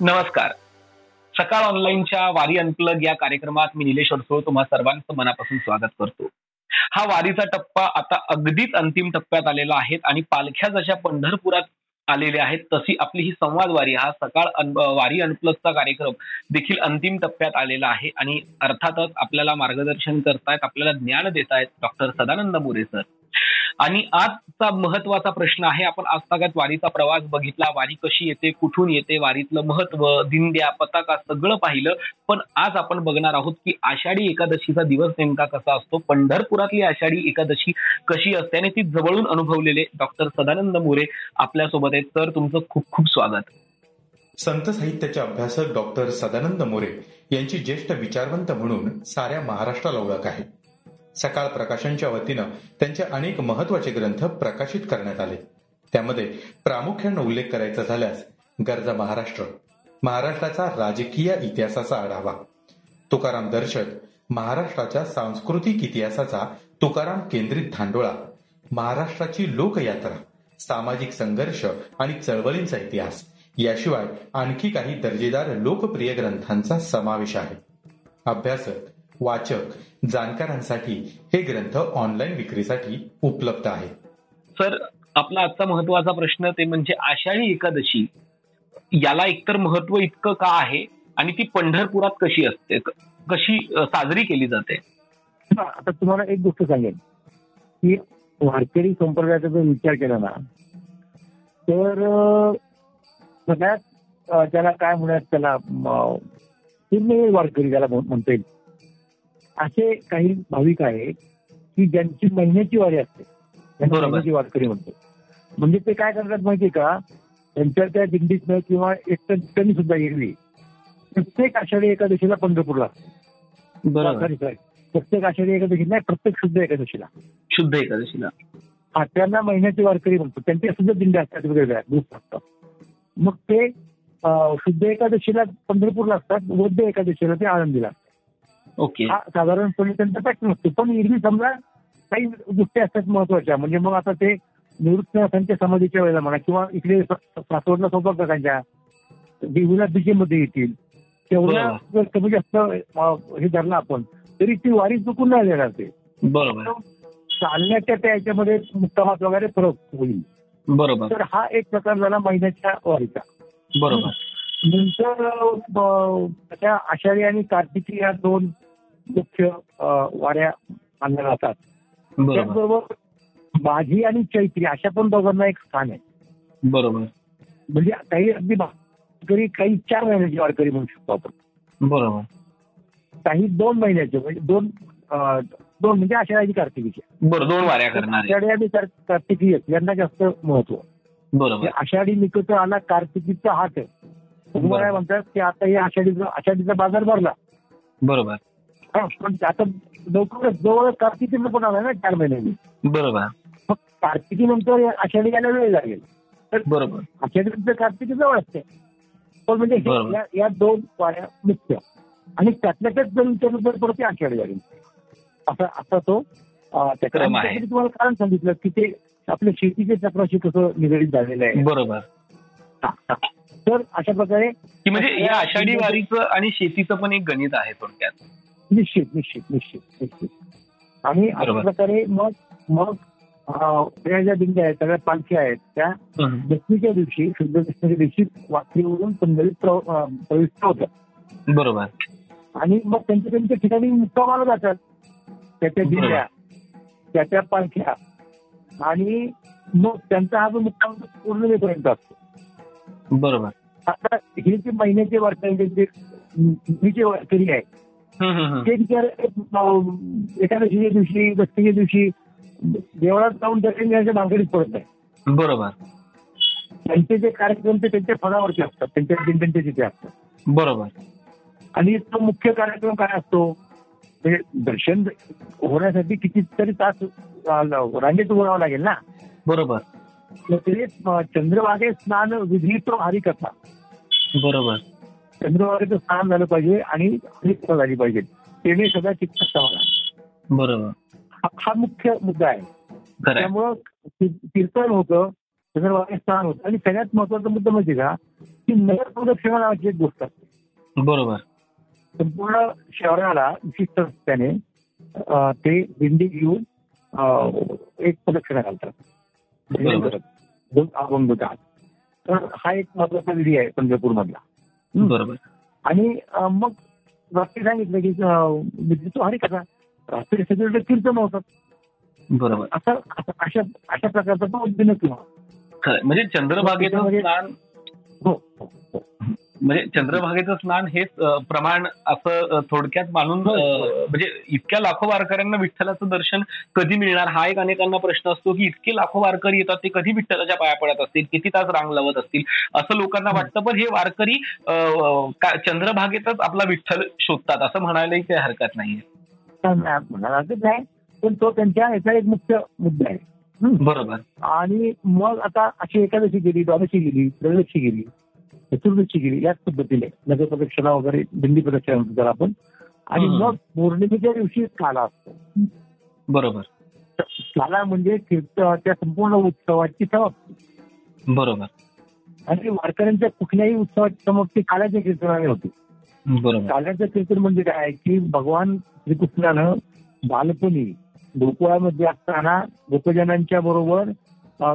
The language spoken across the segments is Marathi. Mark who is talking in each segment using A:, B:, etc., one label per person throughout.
A: नमस्कार. सकाळ ऑनलाईनच्या वारी अनप्लग या कार्यक्रमात मी निलेश अडसोळ तुम्हा सर्वांचं मनापासून स्वागत करतो. हा वारीचा टप्पा आता अगदीच अंतिम टप्प्यात आलेला आहे आणि पालख्या जशा पंढरपुरात आलेल्या आहेत तशी आपली ही संवाद वारी हा सकाळ वारी अनप्लगचा कार्यक्रम देखील अंतिम टप्प्यात आलेला आहे आणि अर्थातच आपल्याला मार्गदर्शन करतायत आपल्याला ज्ञान देत आहेत डॉक्टर सदानंद मोरे सर. आणि आजचा महत्त्वाचा प्रश्न आहे आपण आजतागात वारीचा प्रवास बघितला. वारी कशी येते कुठून येते वारीतलं महत्त्व दिंड्या पताका सगळं पाहिलं. पण आज आपण बघणार आहोत की आषाढी एकादशीचा दिवस नेमका कसा असतो. पंढरपुरातली आषाढी एकादशी कशी असते आणि ती जवळून अनुभवलेले डॉक्टर सदानंद मोरे आपल्यासोबत आहेत. तर तुमचं खूप खूप स्वागत.
B: संत साहित्याचे अभ्यासक डॉक्टर सदानंद मोरे यांची ज्येष्ठ विचारवंत म्हणून साऱ्या महाराष्ट्राला ओळख आहे. सकाळ प्रकाशनच्या वतीनं त्यांचे अनेक महत्त्वाचे ग्रंथ प्रकाशित करण्यात आले. त्यामध्ये प्रामुख्यानं उल्लेख करायचा झाल्यास गरजा महाराष्ट्र महाराष्ट्राचा राजकीय इतिहासाचा आढावा तुकाराम दर्शक महाराष्ट्राच्या सांस्कृतिक इतिहासाचा तुकाराम केंद्रित धांडोळा महाराष्ट्राची लोकयात्रा सामाजिक संघर्ष आणि चळवळींचा इतिहास याशिवाय आणखी काही दर्जेदार लोकप्रिय ग्रंथांचा समावेश आहे. अभ्यासक वाचक जाणकारांसाठी हे ग्रंथ ऑनलाईन विक्रीसाठी उपलब्ध आहे
A: सर आपला आजचा महत्त्वाचा प्रश्न ते म्हणजे आषाढी एकादशी याला एकतर महत्त्व इतकं का आहे आणि ती पंढरपुरात कशी असते? कशी साजरी केली जाते?
C: आता तुम्हाला एक गोष्ट सांगेन. की वारकरी संप्रदायाचा जर विचार केला ना तर सगळ्यात त्याला काय म्हणत त्याला वारकरी त्याला म्हणता येईल. असे काही भाविक आहेत की ज्यांची महिन्याची वारी असते. महिन्याची वारकरी म्हणतो. म्हणजे ते काय करतात माहितीये का? त्यांच्या त्या दिंडीतनं किंवा एक ठिकाणी सुद्धा एरवी प्रत्येक आषाढी एकादशीला पंढरपूरला सॉरी. प्रत्येक आषाढी एकादशी नाही प्रत्येक शुद्ध एकादशीला.
A: शुद्ध एकादशीला.
C: हा त्यांना महिन्याची वारकरी म्हणतो. त्यांच्या सुद्धा दिंड्या असतात वेगवेगळ्या दूध असतात मग ते शुद्ध एकादशीला पंढरपूरला असतात वैद्य एकादशीला ते आनंदीला असतात.
A: ओके.
C: हा साधारणपणे त्यांचा पॅटर्न असतो. पण एरवी समजा काही गोष्टी असतात महत्त्वाच्या म्हणजे मग आता ते निवृत्त समाधीच्या वेळेला म्हणा किंवा इकडे सासवडला सौभाग्यकांच्या देवीला बीजेमध्ये येतील तेवढ्या जर कमी जास्त हे धरलं आपण तरी ती वारी चुकून नाही देणार ते
A: बरोबर
C: चालण्याच्या त्या याच्यामध्ये मुक्कामात वगैरे फरक होईल.
A: बरोबर.
C: तर हा एक प्रकार झाला महिन्याच्या वारीचा.
A: बरोबर.
C: नंतर त्या आषाढी आणि कार्तिकी या दोन मुख्य वाऱ्या मानल्या जातात. त्याचबरोबर माझी आणि चैत्री अशा पण दोघांना एक स्थान आहे.
A: बरोबर.
C: म्हणजे काही अगदी वारकरी काही चार महिन्याची वारकरी म्हणू शकतो आपण.
A: बरोबर.
C: काही दोन महिन्याचे म्हणजे दोन दोन म्हणजे आषाढी कार्तिकीचे.
A: बरोबर दोन वाऱ्या करणार.
C: आषाढी आणि कार्तिकी यांना जास्त महत्त्व.
A: बरोबर.
C: आषाढी निकट आला कार्तिकीचा हात आहे. तुम्हाला म्हणतात की आता हे आषाढीचा आषाढीचा बाजार भरला.
A: बरोबर.
C: पण आता लवकरच जवळ कार्तिकीनं पण आला ना चार महिन्यांनी.
A: बरोबर.
C: मग कार्तिकी नंतर आषाढी यायला वेळ लागेल.
A: तर बरोबर.
C: आषाढी नंतर कार्तिकी जवळ असते. पण म्हणजे या दोन वाऱ्या मुख्य आणि त्यातल्या त्यात जर विचारलं तर परत आषाढी लागेल. असा असा तो त्याच्यामध्ये तुम्हाला कारण सांगितलं की ते आपल्या शेतीच्या चक्राशी कसं निगडीत झालेलं आहे.
A: बरोबर.
C: तर अशा प्रकारे
A: म्हणजे या आषाढी वारीचं आणि शेतीचं पण एक गणित आहे थोडक्यात.
C: निश्चित निश्चित निश्चित निश्चित. आणि अशा प्रकारे मग मग त्या ज्या दिंड्या आहेत सगळ्या पालख्या आहेत त्या दशमीच्या दिवशी शुद्ध दशमीच्या दिवशी वाकरीवरून पंढरीत प्रविष्ट होतात.
A: बरोबर.
C: आणि मग त्यांच्या त्यांच्या ठिकाणी मुक्कामाला जातात. त्याच्या दिंड्या त्याच्या पालख्या. आणि मग त्यांचा हा जो मुक्काम पूर्ण वेळपर्यंत असतो.
A: बरोबर.
C: आता हे जे महिन्याचे वारकरी जे वारकरी आहे ते विचार एकादशीच्या दिवशी दसमीच्या दिवशी देवळात जाऊन दर्शन घेण्याच्या भानगडीत पडत आहे
A: बरोबर.
C: त्यांचे जे कार्यक्रम ते त्यांच्या फळावरती असतात त्यांच्या दिंड्यांचे तिथे असतात.
A: बरोबर.
C: आणि तो मुख्य कार्यक्रम काय असतो? म्हणजे दर्शन होण्यासाठी कितीतरी तास रांगेत उभं लागेल ना?
A: बरोबर.
C: ते चंद्रभागे स्नान विधी तो हरिकथा.
A: बरोबर.
C: चंद्रभागेचं स्नान झालं पाहिजे आणि झाली पाहिजे. तेने सगळा चित्त समाधान
A: बरोबर.
C: हा मुख्य मुद्दा आहे. त्यामुळं कीर्तन होतं चंद्रभागे स्नान होतं आणि सगळ्यात महत्त्वाचा मुद्दा म्हणजे का की नगर प्रदक्षिणा नावाची एक गोष्ट असते.
A: बरोबर.
C: संपूर्ण शहराला विशिष्ट रस्त्याने ते दिंडी घेऊन एक प्रदक्षिणा घालतात. अभंग. तर हा एक महत्त्वाचा विधी आहे पंढरपूर मधला.
A: बरोबर.
C: आणि मग रात्री सांगितलं की अं, म्हणजे तो हरी कसा रात्री सगळीकडे कीर्तन होतात.
A: बरोबर.
C: असं अशा अशा प्रकारचा तो उद्दिन
A: म्हणजे
C: हो, हो.
A: म्हणजे चंद्रभागेचं स्नान हेच प्रमाण असं थोडक्यात मानून. म्हणजे इतक्या लाखो वारकऱ्यांना विठ्ठलाचं दर्शन कधी मिळणार? हा एक अनेकांना प्रश्न असतो की इतके लाखो वारकरी येतात ते कधी विठ्ठलाच्या पाया पडत असतील? किती तास रांग लावत असतील? असं लोकांना वाटतं पण हे वारकरी चंद्रभागेतच आपला विठ्ठल शोधतात असं म्हणायलाही काही हरकत नाहीये.
C: हरकत नाही. पण तो त्यांच्या याचा एक मुख्य मुद्दा आहे.
A: बरोबर.
C: आणि मग आता अशी एकादशी गेली द्वादशी गेली त्रयोदशी गेली. चतुर्दशी गेली याच पद्धतीने नगर प्रदक्षिणा वगैरे दिंडी प्रदक्षिणा म्हणतो त्याला आपण आणि. मग पौर्णिमेच्या दिवशी काला असतो.
A: बरोबर.
C: काला म्हणजे त्या संपूर्ण उत्सवाची समाप्ती.
A: बरोबर.
C: आणि वारकऱ्यांच्या कुठल्याही उत्सवाची समाप्ती काल्याच्या कीर्तनाने होती.
A: बरोबर.
C: काल्याचं कीर्तन म्हणजे काय? की भगवान श्रीकृष्णानं बालपणी गोकुळामध्ये असताना गोपजनांच्या बरोबर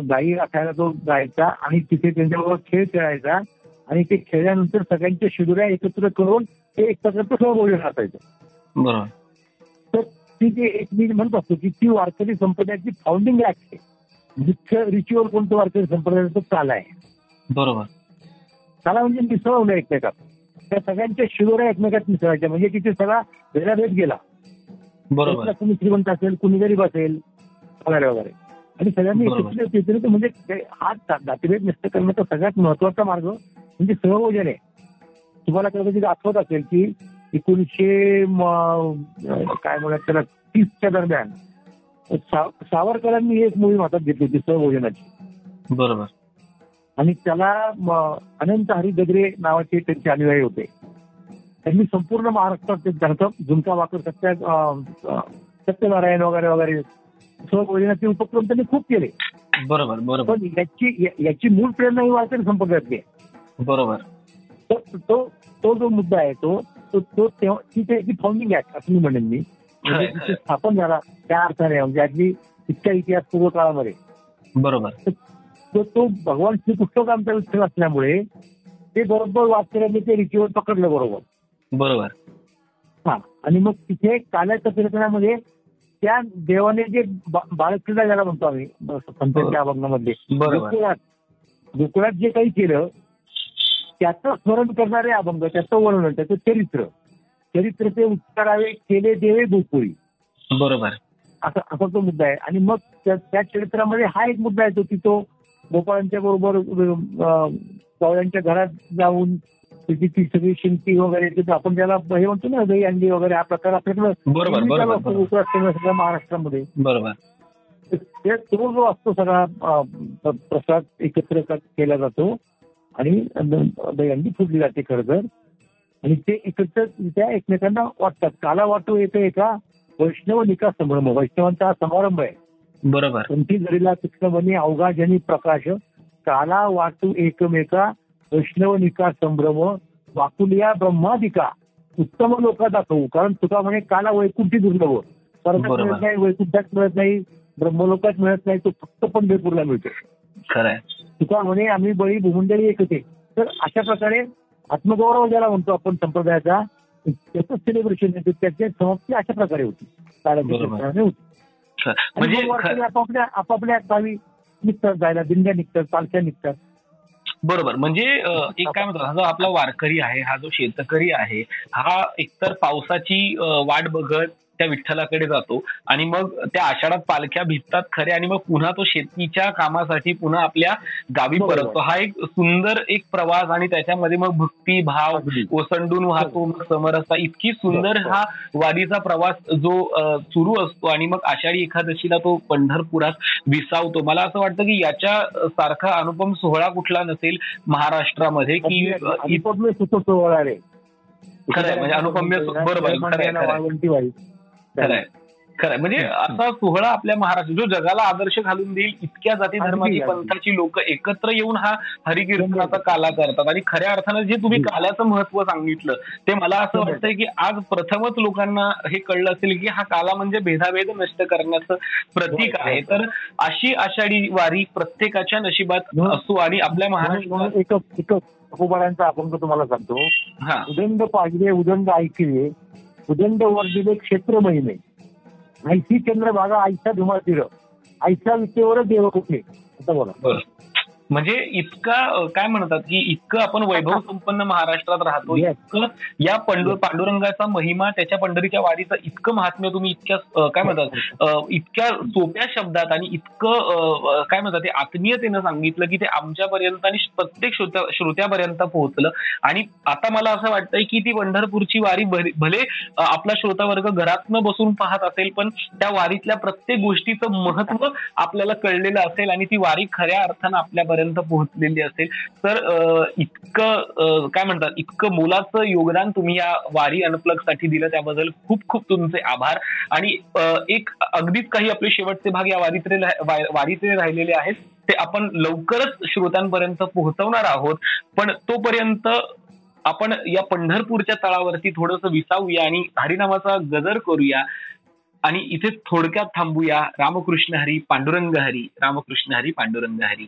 C: गायी राखायला तो जायचा आणि तिथे त्यांच्याबरोबर खेळ खेळायचा. आणि ते खेळल्यानंतर सगळ्यांच्या शिदुऱ्या एकत्र करून ते एक प्रकारचं सहभोजन असायचं. तर ती जी एक मी म्हणत असतो की ती वारकरी संप्रदायाची फाउंडिंग ऍक्ट आहे. मुख्य रिच्युअल कोणतं वारकरी संप्रदायाचं? काला आहे.
A: बरोबर.
C: काला म्हणजे मिसळवलं एकमेकात. त्या सगळ्यांच्या शिदोऱ्या एकमेकात मिसळायच्या. म्हणजे तिथे सगळा भेदाभेद गेला.
A: बरोबर.
C: कुणी श्रीमंत असेल कुणी गरीब असेल वगैरे वगैरे. आणि सगळ्यांनी म्हणजे हा जातीभेद नष्ट करण्याचा सगळ्यात महत्त्वाचा मार्ग म्हणजे सहभोजन आहे. तुम्हाला कदाचित आठवत असेल की एकोणीसशे म- काय म्हणतात त्याला तीसच्या दरम्यान. सावरकरांनी एक मोहीम हातात घेतली होती सहभोजनाची.
A: बरोबर.
C: आणि त्याला अनंत हरी गजरे नावाचे त्यांचे अनुयायी होते. त्यांनी संपूर्ण महाराष्ट्रात ते त्यांचं झुमका वाकर सत्य सत्यनारायण वगैरे वगैरे सहभोजनाचे उपक्रम त्यांनी खूप केले.
A: बरोबर बरोबर.
C: पण याची याची मूळ प्रेरणा ही वारकरी संप्रदायातली आहे.
A: बरोबर.
C: तो तो तो जो मुद्दा आहे तो तो तो तेव्हा ती त्याची फाउंडिंग ऍक्ट असं मी म्हणेन मी. म्हणजे तिथे स्थापन झाला त्या अर्थाने म्हणजे अगदी इतक्या इतिहास पूर्व काळामध्ये
A: बरोबर
C: तो तो भगवान श्रीकृष्णकांचा विठ्ठल असल्यामुळे ते बरोबर वाचकऱ्यांनी ते रिचीवर पकडलं बरोबर.
A: बरोबर.
C: हा आणि मग तिथे काल्याच्या कीर्तनामध्ये त्या देवाने जे बा- बालक्रीडा ज्याला म्हणतो आम्ही संतांच्या अभंगामध्ये
A: बरोबर.
C: गोकुळात गोकुळात जे काही केलं त्याचं स्मरण करणारे अभंग त्याचं वर्णन त्याचं चरित्र. चरित्र ते उच्चारावे केले देवे गोकुळी.
A: बरोबर.
C: असा असा तो मुद्दा आहे. आणि मग त्या चरित्रामध्ये हा एक मुद्दा येतो की तो गोपाळांच्या बरोबर अं, कवळ्यांच्या घरात जाऊन त्याची ती सगळी शिंपी वगैरे आपण त्याला हे म्हणतो ना दही अंडी वगैरे हा प्रकार आपल्याकडे सगळ्या महाराष्ट्रामध्ये.
A: बरोबर.
C: ते जो असतो सगळा प्रसाद एकत्र केला जातो. आणि द- दही अंडी फुटली जाते खरं तर. आणि ते एकत्र त्या एकमेकांना वाटतात. काला वाटो येतो एका वैष्णव निका संभ्रम वैष्णवांचा हा समारंभ आहे.
A: बरोबर.
C: कोणती जरीला कृष्णवनी अवघा जनी प्रकाश काला वाटू एकमेका वैष्णव निका संभ्रम वाकुलिया ब्रह्मादिका उत्तम लोक दाखवू. कारण तुका म्हणे काला वैकुंठी दुर्लभ.
A: बरोबर.
C: मिळत नाही वैकुंठात मिळत नाही ब्रह्मलोकात मिळत नाही तो फक्त पंढरपूरला मिळतो.
A: खरंय.
C: तुका म्हणे आम्ही बळी भूमंडळी एकच आहे तर अशा प्रकारे आत्मगौरव ज्याला म्हणतो आपण संप्रदायाचा त्याचं सेलिब्रेशन येते त्याची समाप्ती अशा प्रकारे होती. होती
A: म्हणजे
C: आपापल्या आपापल्या गावी निघतात जायला दिंड्या निघतात पालख्या निघतात.
A: बरोबर. म्हणजे एक काय म्हणतात हा जो आपला वारकरी आहे हा जो शेतकरी आहे हा एकतर पावसाची वाट बघत त्या विठ्ठलाकडे जातो. आणि मग त्या आषाढात पालख्या भिजतात खरे आणि मग पुन्हा तो शेतीच्या कामासाठी पुन्हा आपल्या गावी. परततो. हा एक सुंदर एक प्रवास आणि त्याच्यामध्ये मग भक्ती भाव. ओसंडून वाहतो मग समरसता. इतकी सुंदर
C: बरोबर.
A: हा वारीचा प्रवास जो सुरू असतो आणि मग आषाढी एकादशीला तो पंढरपुरात विसावतो. मला असं वाटतं की याच्या सारखा अनुपम सोहळा कुठला नसेल महाराष्ट्रामध्ये की
C: अनुपम्य सोहळा रे
A: खरंय, म्हणजे अनुपम्य बरोबर, खरंय, खरंय. म्हणजे असा सोहळा आपल्या महाराष्ट्र जो जगाला आदर्श घालून देईल इतक्या जाती धर्माची पंथाची लोक एकत्र येऊन हा हरिकीर्तनाचा काला करतात. आणि खऱ्या अर्थानं जे तुम्ही काल्याचं महत्त्व सांगितलं ते मला असं वाटतंय की आज प्रथमच लोकांना हे कळलं असेल की हा काला म्हणजे भेदाभेद नष्ट करण्याचं प्रतीक आहे. तर अशी आषाढी वारी प्रत्येकाच्या नशिबात असो आणि आपल्या महाराष्ट्रात
C: आपण तुम्हाला सांगतो. उदंड पाहिजे उदंड ऐकले उदंड वर्धिले क्षेत्र महिने. ऐशी चंद्रभागा धुमा धुमातीर आईच्या विटेवर देव कुठे? असं बोला.
A: म्हणजे इतका काय म्हणतात की इतकं आपण वैभव संपन्न महाराष्ट्रात राहतो इतकं या पांडुरंगाचा महिमा त्याच्या पंढरीच्या वारीचं इतकं महात्म्य तुम्ही इतक्या काय म्हणतात इतक्या सोप्या शब्दात आणि इतकं काय म्हणतात आत्मीयतेनं सांगितलं की ते आमच्यापर्यंत आणि प्रत्येक श्रोत्या श्रोत्यापर्यंत पोहोचलं. आणि आता मला असं वाटतंय की ती पंढरपूरची वारी भले आपला श्रोतावर्ग घरातनं बसून पाहत असेल पण त्या वारीतल्या प्रत्येक गोष्टीचं महत्त्व आपल्याला कळलेलं असेल आणि ती वारी खऱ्या अर्थानं आपल्यापर्यंत पर्यंत पोहोचलेली असेल. तर इतकं काय म्हणतात इतकं मोलाचं योगदान तुम्ही या वारी अनप्लगसाठी दिलं त्याबद्दल खूप खूप तुमचे आभार. आणि एक अगदीच काही आपले शेवटचे भाग या वारीतले वारीतले राहिलेले आहेत ते आपण लवकरच श्रोत्यांपर्यंत पोहोचवणार आहोत. पण तोपर्यंत आपण या पंढरपूरच्या तळावरती थोडस विसावूया आणि हरिनामाचा गजर करूया. आणि इथे थोडक्यात थांबूया. रामकृष्ण हरी पांडुरंग हरी. रामकृष्ण हरी पांडुरंग हरी.